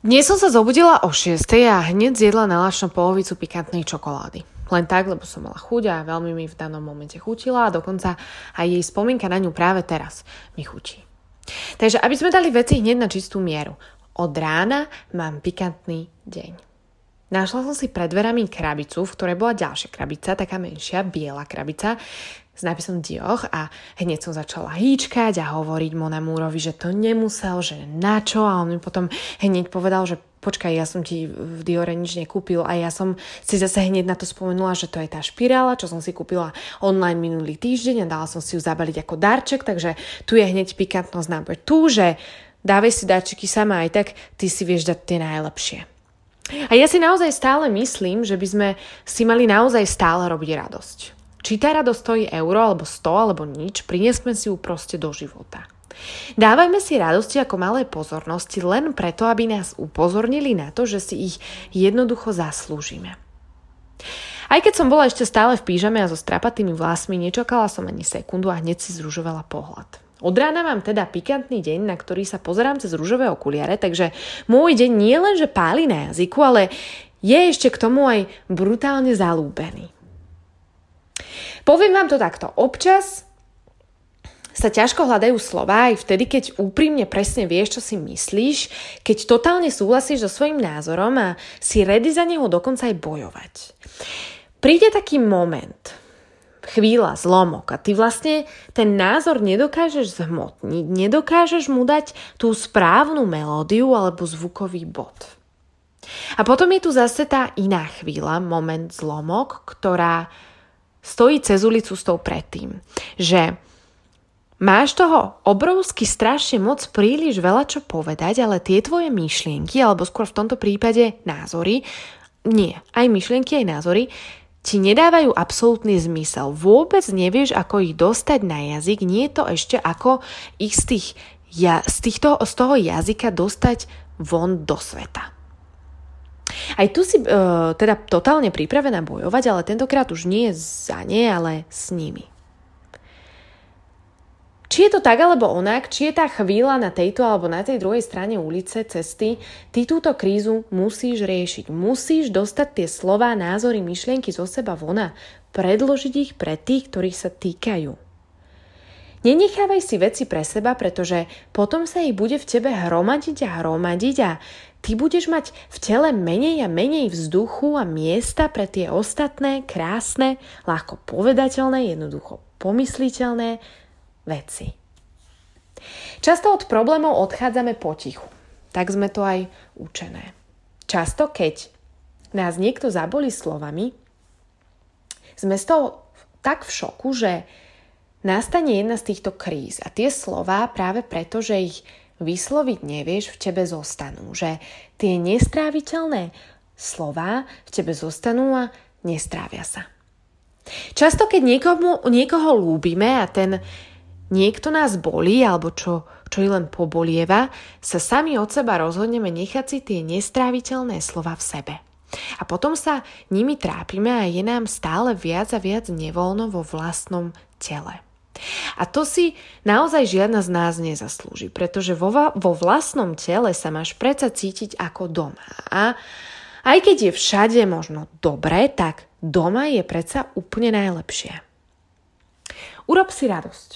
Dnes som sa zobudila o 6 a hneď zjedla na lačno polovicu pikantnej čokolády. Len tak, lebo som mala chuť a veľmi mi v danom momente chutila a dokonca aj jej spomienka na ňu práve teraz mi chutí. Takže aby sme dali veci hneď na čistú mieru. Od rána mám pikantný deň. Našla som si pred dverami krabicu, v ktorej bola ďalšia krabica, taká menšia, biela krabica, s nápisom Dioch a hneď som začala hýčkať a hovoriť Monamúrovi, že to nemusel, že na čo a on mi potom hneď povedal, že počkaj, ja som ti v Diore nič nekúpil a ja som si zase hneď na to spomenula, že to je tá špirála, čo som si kúpila online minulý týždeň a dala som si ju zabaliť ako darček, takže tu je hneď pikantnosť na tu, že dávaj si darčeky sama aj tak, ty si vieš dať tie najlepšie. A ja si naozaj stále myslím, že by sme si mali naozaj stále robiť radosť. Či tá radosť stojí euro, alebo 100, alebo nič, priniesme si ju proste do života. Dávajme si radosti ako malé pozornosti len preto, aby nás upozornili na to, že si ich jednoducho zaslúžime. Aj keď som bola ešte stále v pížame a so strapatými vlasmi, nečakala som ani sekundu a hneď si zružovala pohľad. Od rána mám teda pikantný deň, na ktorý sa pozerám cez rúžové okuliare, takže môj deň nie len, že páli na jazyku, ale je ešte k tomu aj brutálne zalúbený. Poviem vám to takto. Občas sa ťažko hľadajú slova aj vtedy, keď úprimne presne vieš, čo si myslíš, keď totálne súhlasíš so svojím názorom a si ready za neho dokonca aj bojovať. Príde taký moment, chvíľa, zlomok a ty vlastne ten názor nedokážeš zhmotniť, nedokážeš mu dať tú správnu melódiu alebo zvukový bod. A potom je tu zase tá iná chvíľa, moment zlomok, ktorá stojí cez ulicu s tou predtým. Že máš toho obrovsky strašne moc príliš veľa čo povedať, ale tie tvoje myšlienky, alebo skôr v tomto prípade názory, nie, aj myšlienky, aj názory, ti nedávajú absolútny zmysel. Vôbec nevieš, ako ich dostať na jazyk, nie je to ešte ako ich z, tých, ja, z, týchto, z toho jazyka dostať von do sveta. Aj tu si uh, teda totálne pripravená bojovať, ale tentokrát už nie za ne, ale s nimi. Či je to tak alebo onak, či je tá chvíľa na tejto alebo na tej druhej strane ulice, cesty, ty túto krízu musíš riešiť. Musíš dostať tie slova, názory, myšlienky zo seba vona, predložiť ich pre tých, ktorých sa týkajú. Nenechávaj si veci pre seba, pretože potom sa ich bude v tebe hromadiť a hromadiť a ty budeš mať v tele menej a menej vzduchu a miesta pre tie ostatné, krásne, ľahko povedateľné, jednoducho pomysliteľné veci. Často od problémov odchádzame potichu. Tak sme to aj učené. Často, keď nás niekto zaboli slovami, sme z toho tak v šoku, že nastane jedna z týchto kríz. A tie slova práve preto, že ich vysloviť nevieš, v tebe zostanú. Že tie nestráviteľné slova v tebe zostanú a nestrávia sa. Často, keď niekomu, niekoho lúbime a ten niekto nás bolí alebo čo, čo i len pobolieva, sa sami od seba rozhodneme nechať si tie nestráviteľné slova v sebe. A potom sa nimi trápime a je nám stále viac a viac nevoľno vo vlastnom tele. A to si naozaj žiadna z nás nezaslúži, pretože vo, vo vlastnom tele sa máš predsa cítiť ako doma. A aj keď je všade možno dobre, tak doma je predsa úplne najlepšie. Urob si radosť.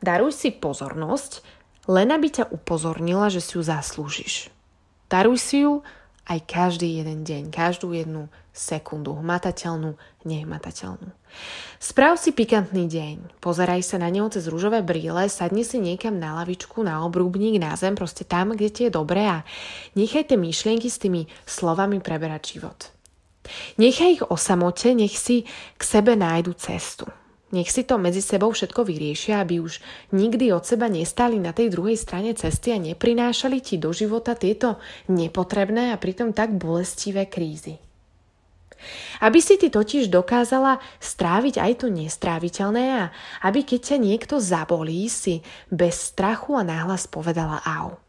Daruj si pozornosť, len aby ťa upozornila, že si ju zaslúžiš. Daruj si ju aj každý jeden deň, každú jednu sekundu, hmatateľnú, nehmatateľnú. Sprav si pikantný deň, pozeraj sa na neho cez rúžové brýle, sadni si niekam na lavičku, na obrúbník, na zem, proste tam, kde ti je dobré a nechaj tie myšlienky s tými slovami preberať život. Nechaj ich o samote, nech si k sebe nájdu cestu. Nech si to medzi sebou všetko vyriešia, aby už nikdy od seba nestali na tej druhej strane cesty a neprinášali ti do života tieto nepotrebné a pritom tak bolestivé krízy. Aby si ty totiž dokázala stráviť aj to nestráviteľné a aby keď ťa niekto zabolí, si bez strachu a náhlas povedala au.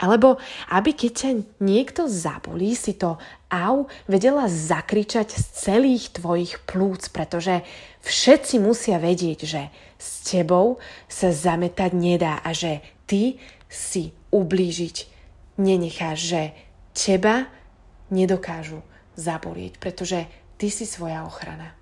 Alebo aby keď ťa niekto zabolí, si to au vedela zakričať z celých tvojich plúc, pretože všetci musia vedieť, že s tebou sa zametať nedá a že ty si ublížiť nenecháš, že teba nedokážu zabolieť, pretože ty si svoja ochrana.